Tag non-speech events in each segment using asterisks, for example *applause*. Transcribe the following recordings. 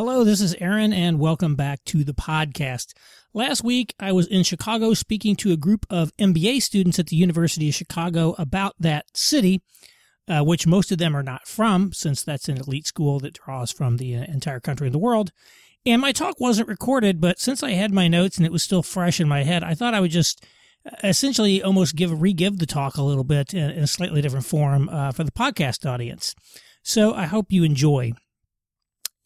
Hello, this is Aaron, and welcome back to the podcast. Last week, I was in Chicago speaking to a group of MBA students at the University of Chicago about that city, uh, which most of them are not from, since that's an elite school that draws from the uh, entire country and the world. And my talk wasn't recorded, but since I had my notes and it was still fresh in my head, I thought I would just uh, essentially almost give re-give the talk a little bit in, in a slightly different form uh, for the podcast audience. So I hope you enjoy.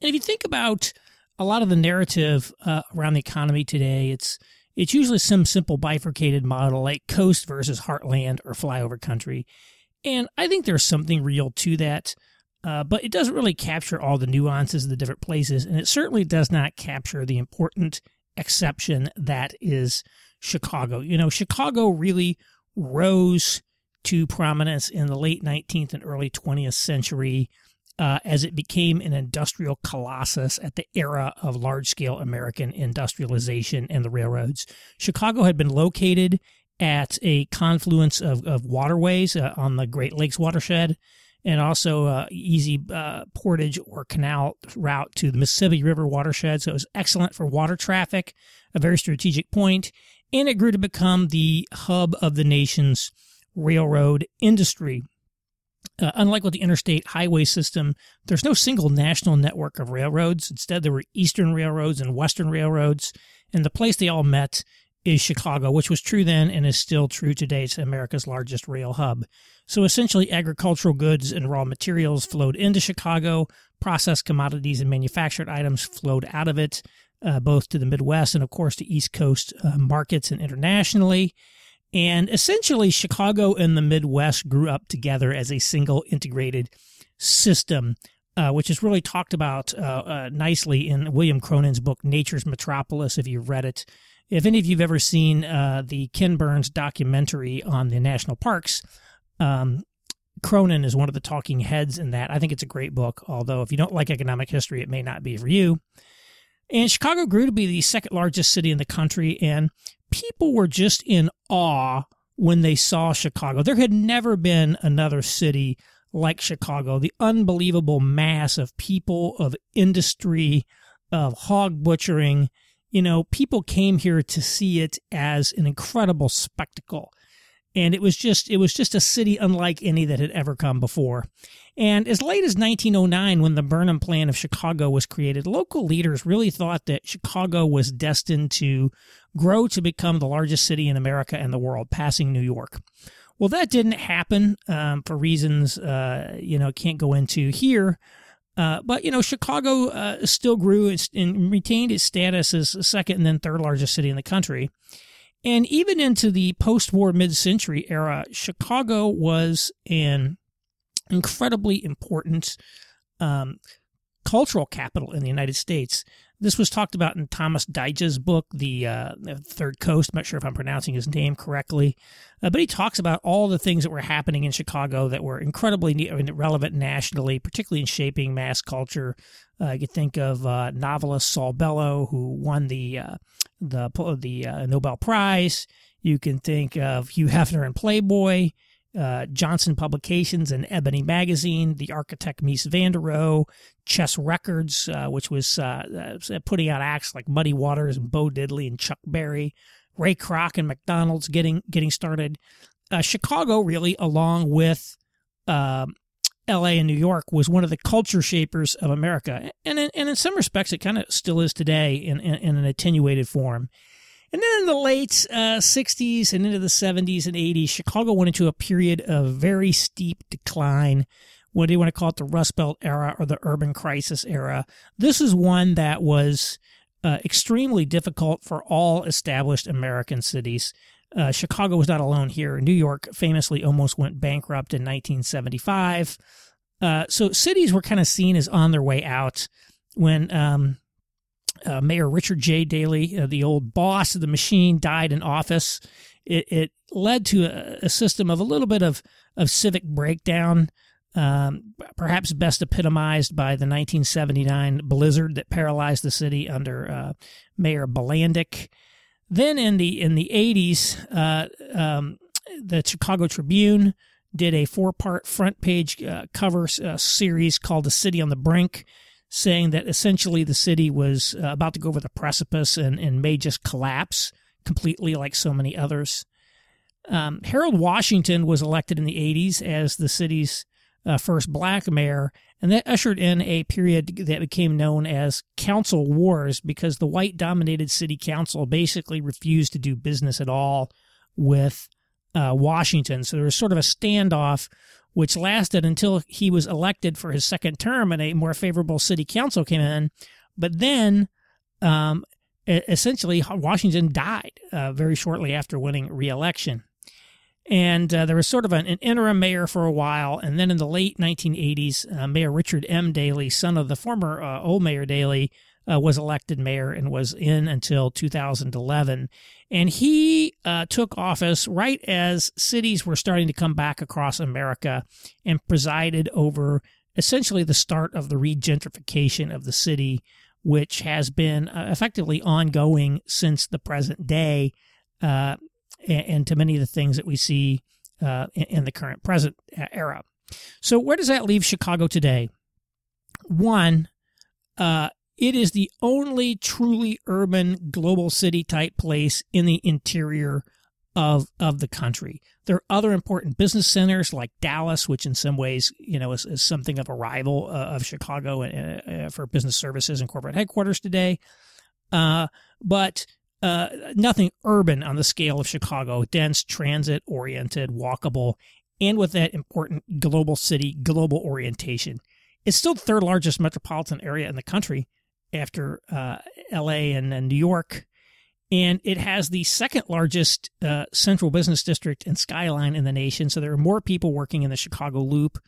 And if you think about a lot of the narrative uh, around the economy today, it's it's usually some simple bifurcated model like coast versus heartland or flyover country. And I think there's something real to that, uh, but it doesn't really capture all the nuances of the different places. And it certainly does not capture the important exception that is Chicago. You know, Chicago really rose to prominence in the late 19th and early 20th century uh, as it became an industrial colossus at the era of large scale American industrialization and the railroads. Chicago had been located at a confluence of, of waterways uh, on the Great Lakes watershed and also uh, easy uh, portage or canal route to the Mississippi River watershed. So it was excellent for water traffic, a very strategic point, and it grew to become the hub of the nation's railroad industry. Uh, unlike with the interstate highway system, there's no single national network of railroads. Instead, there were eastern railroads and western railroads, and the place they all met is Chicago, which was true then and is still true today. It's America's largest rail hub. So essentially, agricultural goods and raw materials flowed into Chicago, processed commodities and manufactured items flowed out of it, uh, both to the Midwest and, of course, to East Coast uh, markets and internationally. And essentially, Chicago and the Midwest grew up together as a single integrated system, uh, which is really talked about uh, uh, nicely in William Cronon's book, Nature's Metropolis, if you've read it. If any of you've ever seen uh, the Ken Burns documentary on the national parks, um, Cronin is one of the talking heads in that. I think it's a great book, although if you don't like economic history, it may not be for you. And Chicago grew to be the second largest city in the country, and people were just in awe when they saw Chicago. There had never been another city like Chicago. The unbelievable mass of people, of industry, of hog butchering. You know, people came here to see it as an incredible spectacle and it was just it was just a city unlike any that had ever come before. And as late as 1909 when the Burnham Plan of Chicago was created, local leaders really thought that Chicago was destined to grow to become the largest city in America and the world, passing New York. Well, that didn't happen um, for reasons uh, you know can't go into here. Uh, but you know, Chicago uh, still grew and retained its status as second and then third largest city in the country. And even into the post war mid century era, Chicago was an incredibly important um, cultural capital in the United States. This was talked about in Thomas Dyja's book, The, uh, Third Coast. I'm not sure if I'm pronouncing his name correctly, uh, but he talks about all the things that were happening in Chicago that were incredibly relevant nationally, particularly in shaping mass culture. Uh, you could think of uh, novelist Saul Bellow, who won the uh, the the uh, Nobel Prize. You can think of Hugh Hefner and Playboy uh, Johnson Publications and Ebony Magazine, the architect Mies van der Rohe, Chess Records, uh, which was uh, uh, putting out acts like Muddy Waters and Bo Diddley and Chuck Berry, Ray Kroc and McDonald's getting getting started. Uh, Chicago, really, along with um, L.A. and New York, was one of the culture shapers of America, and in, and in some respects, it kind of still is today in, in, in an attenuated form. And then in the late uh, 60s and into the 70s and 80s, Chicago went into a period of very steep decline. What do you want to call it? The Rust Belt era or the urban crisis era. This is one that was uh, extremely difficult for all established American cities. Uh, Chicago was not alone here. New York famously almost went bankrupt in 1975. Uh, so cities were kind of seen as on their way out when um, uh, Mayor Richard J. Daley, uh, the old boss of the machine, died in office. It, it led to a, a, system of a little bit of, of civic breakdown, um, perhaps best epitomized by the 1979 blizzard that paralyzed the city under uh, Mayor Bilandic. Then in the in the 80s, uh, um, the Chicago Tribune did a four part front page uh, cover uh, series called "The City on the Brink." saying that essentially the city was uh, about to go over the precipice and, and may just collapse completely like so many others. Um, Harold Washington was elected in the 80s as the city's uh, first black mayor, and that ushered in a period that became known as council wars because the white dominated city council basically refused to do business at all with uh, Washington. So there was sort of a standoff which lasted until he was elected for his second term and a more favorable city council came in. But then um, essentially, Washington died uh, very shortly after winning reelection. And uh, there was sort of an, an, interim mayor for a while. And then in the late 1980s, uh, Mayor Richard M. Daley, son of the former uh, old Mayor Daley, uh, was elected mayor and was in until 2011. And he uh, took office right as cities were starting to come back across America and presided over essentially the start of the regentrification of the city, which has been uh, effectively ongoing since the present day and, and to many of the things that we see uh, in, in, the current present uh, era. So, where does that leave Chicago today? One, uh, it is the only truly urban global city type place in the interior of of the country. There are other important business centers like Dallas, which in some ways you know is, is something of a rival uh, of Chicago uh, uh, for business services and corporate headquarters today. Uh, but uh, nothing urban on the scale of Chicago, dense, transit oriented, walkable, and with that important global city, global orientation. It's still the third largest metropolitan area in the country after uh, LA and, and, New York. And it has the second largest uh, central business district and skyline in the nation. So there are more people working in the Chicago Loop.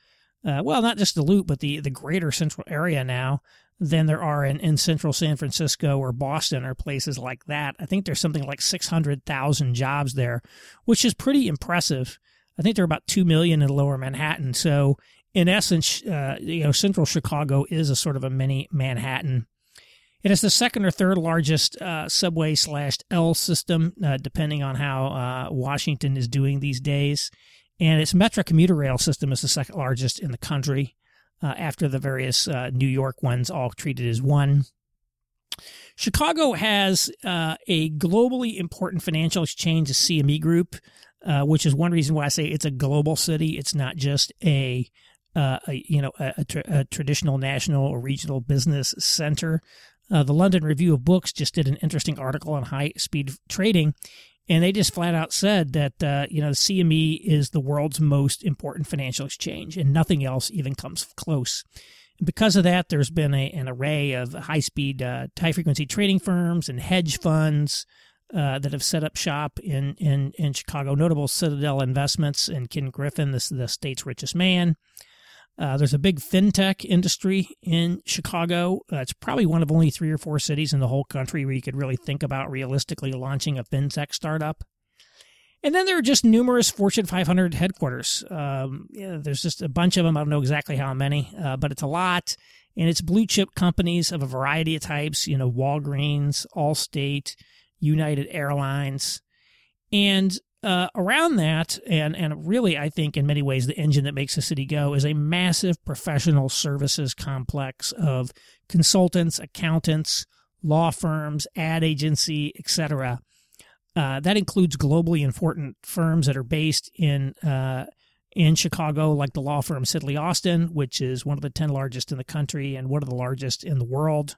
Uh, well, not just the Loop, but the, the greater central area now than there are in, in central San Francisco or Boston or places like that. I think there's something like 600,000 jobs there, which is pretty impressive. I think there are about 2 million in lower Manhattan. So, in essence, uh, you know, central Chicago is a sort of a mini Manhattan. It is the second or third largest uh, subway slash L system, uh, depending on how uh, Washington is doing these days. And its Metro commuter rail system is the second largest in the country uh, after the various uh, New York ones all treated as one. Chicago has uh, a globally important financial exchange, the CME Group, uh, which is one reason why I say it's a global city. It's not just a, uh, a you know a, a, a, traditional national or regional business center. Uh, the London Review of Books just did an interesting article on high speed trading, and they just flat out said that uh, you know the CME is the world's most important financial exchange, and nothing else even comes close. And because of that, there's been a, an array of high-speed, uh, high-frequency trading firms and hedge funds uh, that have set up shop in in in Chicago. Notable Citadel Investments and Ken Griffin, this the state's richest man. Uh, there's a big fintech industry in Chicago. Uh, it's probably one of only three or four cities in the whole country where you could really think about realistically launching a fintech startup. And then there are just numerous Fortune 500 headquarters. Um, yeah, there's just a bunch of them. I don't know exactly how many, uh, but it's a lot. And it's blue chip companies of a variety of types, you know, Walgreens, Allstate, United Airlines. And uh, around that, and and really, I think in many ways, the engine that makes the city go is a massive professional services complex of consultants, accountants, law firms, ad agency, etc. Uh, that includes globally important firms that are based in uh, in Chicago, like the law firm Sidley Austin, which is one of the ten largest in the country and one of the largest in the world.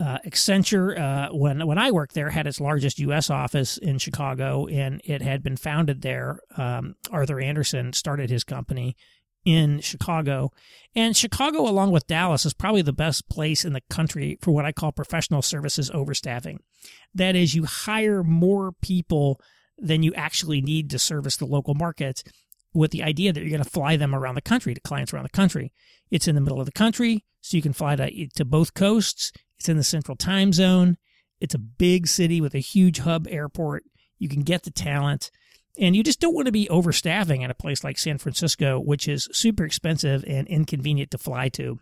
Uh, Accenture, uh, when when I worked there, had its largest U.S. office in Chicago, and it had been founded there. Um, Arthur Andersen started his company in Chicago, and Chicago, along with Dallas, is probably the best place in the country for what I call professional services overstaffing. That is, you hire more people than you actually need to service the local markets, with the idea that you're going to fly them around the country to clients around the country. It's in the middle of the country, so you can fly to, to both coasts it's in the central time zone. It's a big city with a huge hub airport. You can get the talent. And you just don't want to be overstaffing at a place like San Francisco, which is super expensive and inconvenient to fly to.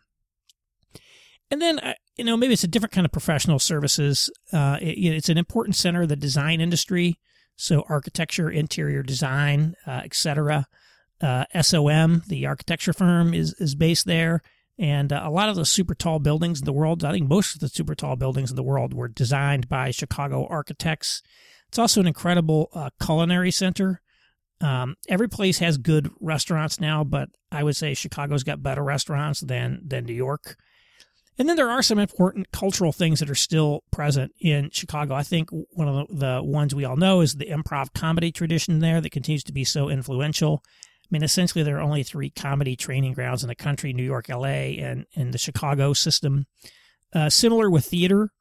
And then, uh, you know, maybe it's a different kind of professional services. Uh, it, it's an important center of the design industry. So architecture, interior design, uh, etc. Uh, SOM, the architecture firm, is, is based there And uh, a lot of the super tall buildings in the world, I think most of the super tall buildings in the world were designed by Chicago architects. It's also an incredible uh, culinary center. Um, every place has good restaurants now, but I would say Chicago's got better restaurants than than New York. And then there are some important cultural things that are still present in Chicago. I think one of the, the ones we all know is the improv comedy tradition there that continues to be so influential. I mean, essentially, there are only three comedy training grounds in the country New York, LA, and, and the Chicago system. Uh, similar with theater,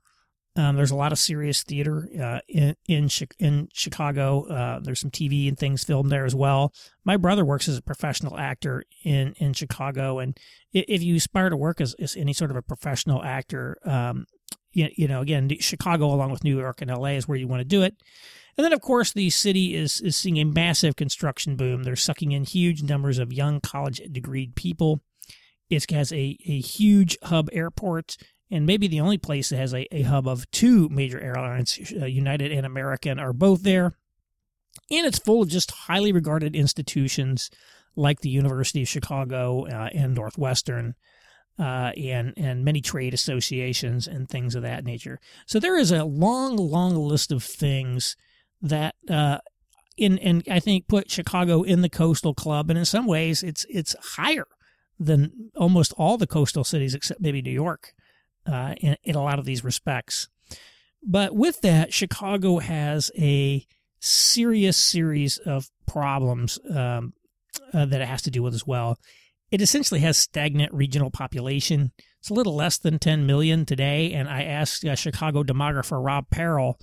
um, there's a lot of serious theater uh, in in, in Chicago. Uh, there's some TV and things filmed there as well. My brother works as a professional actor in in Chicago, and if you aspire to work as, as any sort of a professional actor, um, you, you know, again, Chicago along with New York and LA is where you want to do it. And then, of course, the city is is seeing a massive construction boom. They're sucking in huge numbers of young college degreed people. It has a, a huge hub airport and maybe the only place that has a, a hub of two major airlines, uh, United and American, are both there. And it's full of just highly regarded institutions like the University of Chicago uh, and Northwestern. Uh, and and many trade associations and things of that nature. So there is a long, long list of things that uh, in and I think put Chicago in the coastal club, and in some ways it's it's higher than almost all the coastal cities except maybe New York uh, in, in a lot of these respects. But with that, Chicago has a serious series of problems um, uh, that it has to deal with as well. It essentially has stagnant regional population. It's a little less than 10 million today. And I asked uh, Chicago demographer Rob Paral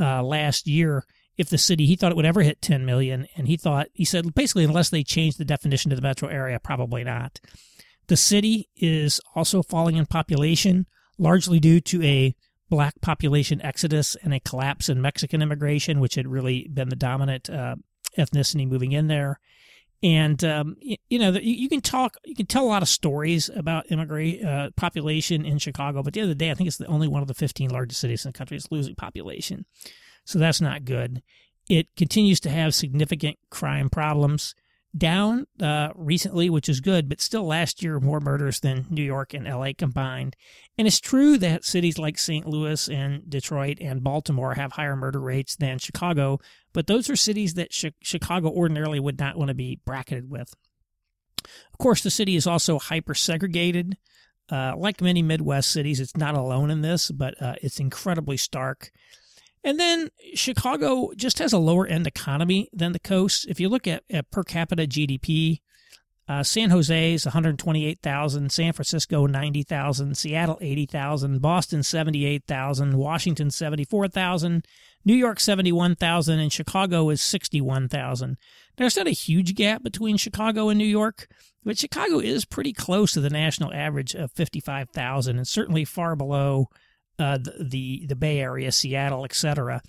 uh, last year if the city, he thought it would ever hit 10 million. And he thought, he said, basically, unless they change the definition to the metro area, probably not. The city is also falling in population largely due to a black population exodus and a collapse in Mexican immigration, which had really been the dominant uh, ethnicity moving in there. And um, you, you, know, you, you, can talk, you can tell a lot of stories about immigrant uh, population in Chicago, but at the end of the day, I think it's the only one of the 15 largest cities in the country that's losing population. So that's not good. It continues to have significant crime problems down uh, recently, which is good, but still last year more murders than New York and LA combined. And it's true that cities like St. Louis and Detroit and Baltimore have higher murder rates than Chicago, but those are cities that Chicago ordinarily would not want to be bracketed with. Of course, the city is also hyper segregated. Uh, like many Midwest cities, it's not alone in this, but uh, it's incredibly stark. And then Chicago just has a lower end economy than the coast. If you look at, at per capita GDP, uh, San Jose is 128,000, San Francisco 90,000, Seattle 80,000, Boston 78,000, Washington 74,000, New York 71,000, and Chicago is 61,000. There's not a huge gap between Chicago and New York, but Chicago is pretty close to the national average of 55,000 and certainly far below uh, the, the, the Bay Area, Seattle, etc.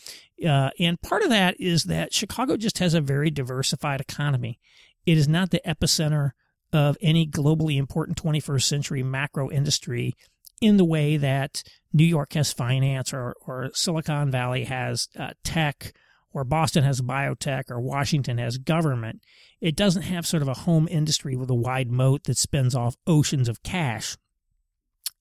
Uh, and part of that is that Chicago just has a very diversified economy. It is not the epicenter of any globally important 21st century macro industry in the way that New York has finance or, or Silicon Valley has uh, tech or Boston has biotech or Washington has government. It doesn't have sort of a home industry with a wide moat that spends off oceans of cash.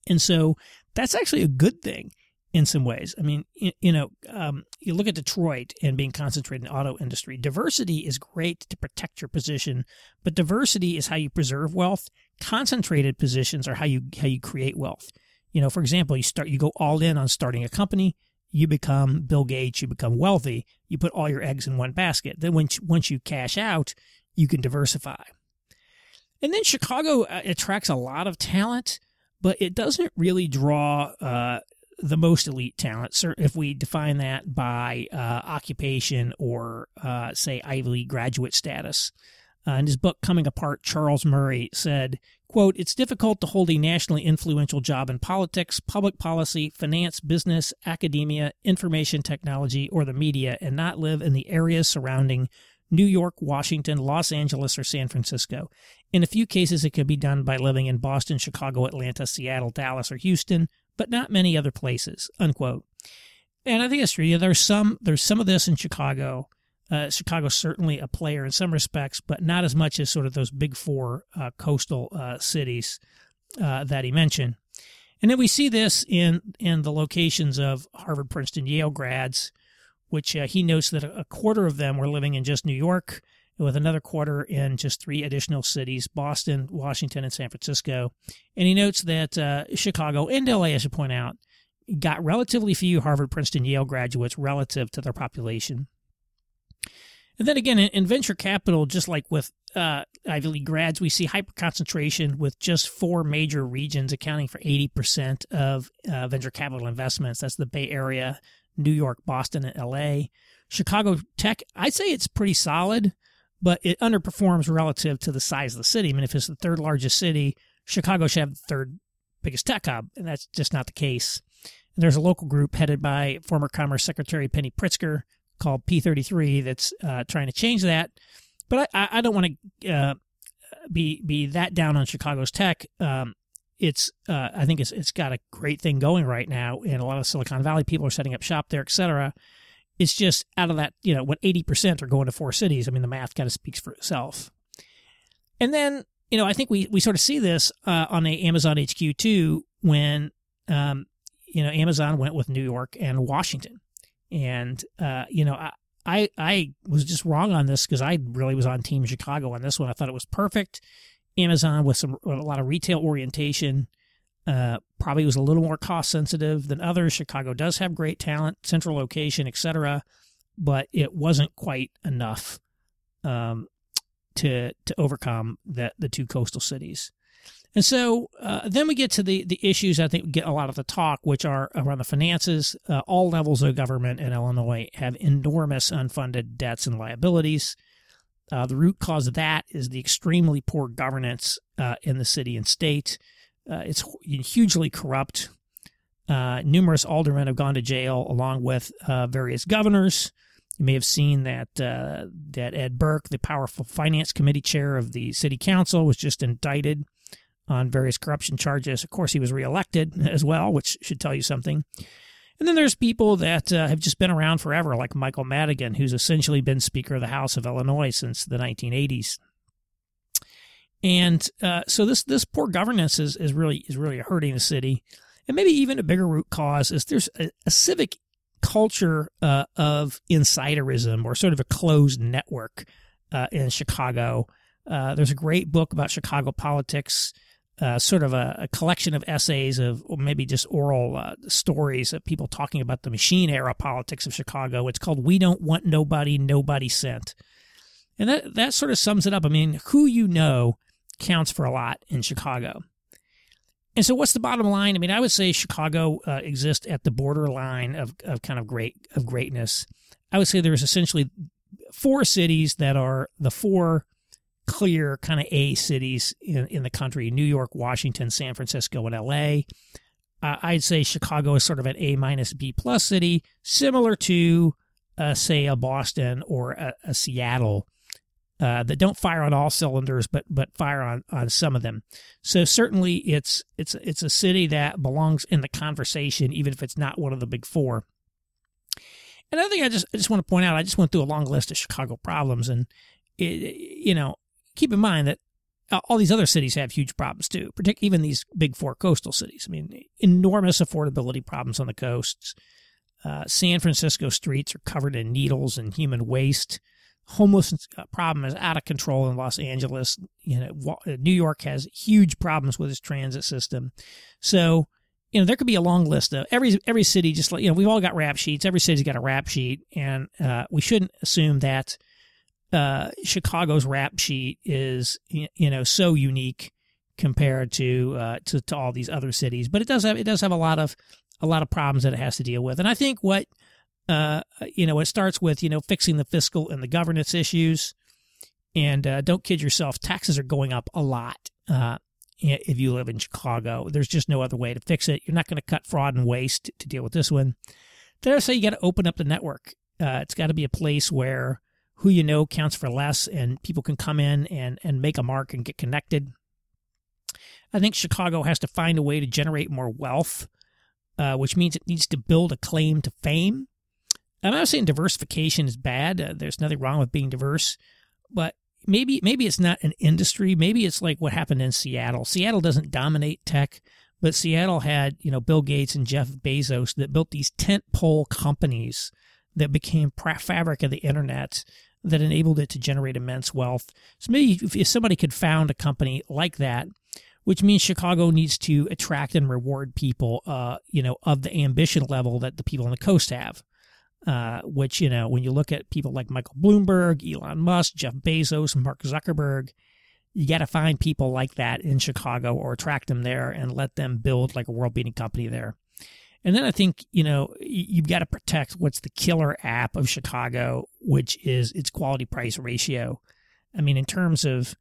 And so that's actually a good thing in some ways. I mean, you, you know, um, you look at Detroit and being concentrated in the auto industry. Diversity is great to protect your position, but diversity is how you preserve wealth. Concentrated positions are how you how you create wealth. You know, for example, you start you go all in on starting a company. You become Bill Gates. You become wealthy. You put all your eggs in one basket. Then once once you cash out, you can diversify. And then Chicago uh, attracts a lot of talent but it doesn't really draw uh, the most elite talent. If we define that by uh, occupation or, uh, say, Ivy League graduate status. Uh, in his book Coming Apart, Charles Murray said, quote, It's difficult to hold a nationally influential job in politics, public policy, finance, business, academia, information technology, or the media and not live in the areas surrounding New York, Washington, Los Angeles, or San Francisco. In a few cases, it could be done by living in Boston, Chicago, Atlanta, Seattle, Dallas, or Houston, but not many other places. Unquote. And I think it's true. There's some there's some of this in Chicago. Uh, Chicago's certainly a player in some respects, but not as much as sort of those big four uh, coastal uh, cities. uh, that he mentioned. And then we see this in in the locations of Harvard, Princeton, Yale grads, which uh, he notes that a quarter of them were living in just New York, with another quarter in just three additional cities Boston, Washington, and San Francisco. And he notes that uh, Chicago and LA, I should point out, got relatively few Harvard, Princeton, Yale graduates relative to their population. And then again, in, venture capital, just like with uh, Ivy League grads, we see hyper concentration with just four major regions accounting for 80% of uh, venture capital investments. That's the Bay Area, New York, Boston, and LA. Chicago Tech, I'd say it's pretty solid but it underperforms relative to the size of the city. I mean, if it's the third largest city, Chicago should have the third biggest tech hub, and that's just not the case. And there's a local group headed by former Commerce Secretary Penny Pritzker called P33 that's uh, trying to change that. But I, I don't want to uh, be be that down on Chicago's tech. Um, it's uh, I think it's it's got a great thing going right now, and a lot of Silicon Valley people are setting up shop there, et cetera it's just out of that, you know, what 80% are going to four cities. I mean, the math kind of speaks for itself. And then, you know, I think we, we sort of see this uh, on the Amazon HQ2, when, um, you know, Amazon went with New York and Washington. And, uh, you know, I, I, I was just wrong on this because I really was on Team Chicago on this one. I thought it was perfect. Amazon with some a lot of retail orientation, uh, probably was a little more cost sensitive than others. Chicago does have great talent, central location, etc., but it wasn't quite enough um, to to overcome the the two coastal cities. And so uh, then we get to the the issues I think get a lot of the talk, which are around the finances. Uh, all levels of government in Illinois have enormous unfunded debts and liabilities. Uh, the root cause of that is the extremely poor governance uh, in the city and state. Uh, it's hugely corrupt. Uh, numerous aldermen have gone to jail, along with uh, various governors. You may have seen that uh, that Ed Burke, the powerful finance committee chair of the city council, was just indicted on various corruption charges. Of course, he was reelected *laughs* as well, which should tell you something. And then there's people that uh, have just been around forever, like Michael Madigan, who's essentially been Speaker of the House of Illinois since the 1980s. And uh, so this this poor governance is, is really is really hurting the city. And maybe even a bigger root cause is there's a, a civic culture uh, of insiderism or sort of a closed network uh, in Chicago. Uh, there's a great book about Chicago politics, uh, sort of a, a, collection of essays of maybe just oral uh, stories of people talking about the machine era politics of Chicago. It's called "We Don't Want Nobody, Nobody Sent," and that that sort of sums it up. I mean, who you know counts for a lot in Chicago. And so, what's the bottom line? I mean, I would say Chicago uh, exists at the borderline of, of kind of great of greatness. I would say there's essentially four cities that are the four clear kind of A cities in, in the country: New York, Washington, San Francisco, and L.A. Uh, I'd say Chicago is sort of an A minus B plus city, similar to, uh, say, a Boston or a, a Seattle uh, that don't fire on all cylinders, but but fire on, on some of them. So certainly, it's it's it's a city that belongs in the conversation, even if it's not one of the big four. Another thing I just I just want to point out, I just went through a long list of Chicago problems, and it, you know, keep in mind that all these other cities have huge problems too, particularly even these big four coastal cities. I mean, enormous affordability problems on the coasts. Uh, San Francisco streets are covered in needles and human waste homelessness uh, problem is out of control in Los Angeles. You know, uh, New York has huge problems with its transit system. So, you know, there could be a long list of every every city. Just like you know, we've all got rap sheets. Every city's got a rap sheet, and uh, we shouldn't assume that uh, Chicago's rap sheet is you know so unique compared to, uh, to to all these other cities. But it does have it does have a lot of a lot of problems that it has to deal with, and I think what uh, you know, it starts with, you know, fixing the fiscal and the governance issues. And uh, don't kid yourself, taxes are going up a lot uh, if you live in Chicago. There's just no other way to fix it. You're not going to cut fraud and waste to deal with this one. Then I say you got to open up the network. Uh, it's got to be a place where who you know counts for less and people can come in and, and make a mark and get connected. I think Chicago has to find a way to generate more wealth, uh, which means it needs to build a claim to fame I'm not saying diversification is bad. Uh, there's nothing wrong with being diverse, but maybe maybe it's not an industry. Maybe it's like what happened in Seattle. Seattle doesn't dominate tech, but Seattle had you know Bill Gates and Jeff Bezos that built these tent pole companies that became fabric of the internet that enabled it to generate immense wealth. So maybe if, somebody could found a company like that, which means Chicago needs to attract and reward people, uh, you know, of the ambition level that the people on the coast have. Uh, which you know, when you look at people like Michael Bloomberg, Elon Musk, Jeff Bezos, Mark Zuckerberg, you got to find people like that in Chicago or attract them there and let them build like a world-beating company there. And then I think, you know, you've got to protect what's the killer app of Chicago, which is its quality price ratio. I mean, in terms of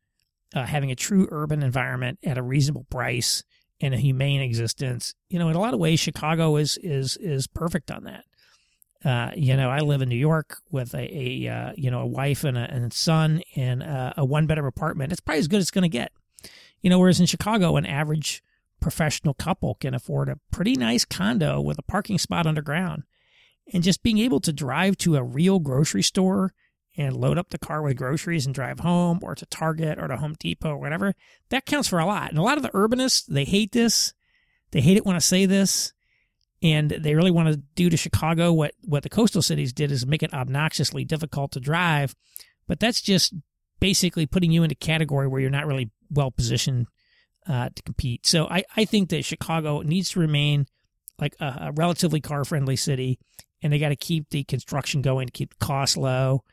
uh, having a true urban environment at a reasonable price and a humane existence, you know, in a lot of ways, Chicago is is is perfect on that. Uh, you know, I live in New York with a, a uh, you know a wife and a, and son in a, a one bedroom apartment. It's probably as good as it's going to get. You know, whereas in Chicago, an average professional couple can afford a pretty nice condo with a parking spot underground. And just being able to drive to a real grocery store and load up the car with groceries and drive home or to Target or to Home Depot or whatever, that counts for a lot. And a lot of the urbanists, they hate this. They hate it when I say this. And they really want to do to Chicago what, what the coastal cities did is make it obnoxiously difficult to drive. But that's just basically putting you in a category where you're not really well positioned uh, to compete. So I, I think that Chicago needs to remain like a, a relatively car friendly city, and they got to keep the construction going to keep costs low.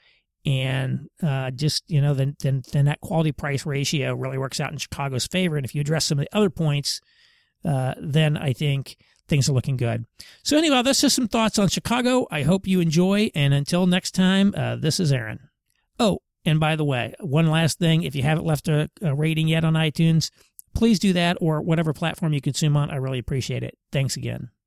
And uh, just you know, then then then that quality price ratio really works out in Chicago's favor. And if you address some of the other points, uh, then I think things are looking good. So anyway, that's just some thoughts on Chicago. I hope you enjoy. And until next time, uh, this is Aaron. Oh, and by the way, one last thing: if you haven't left a, a rating yet on iTunes, please do that or whatever platform you consume on. I really appreciate it. Thanks again.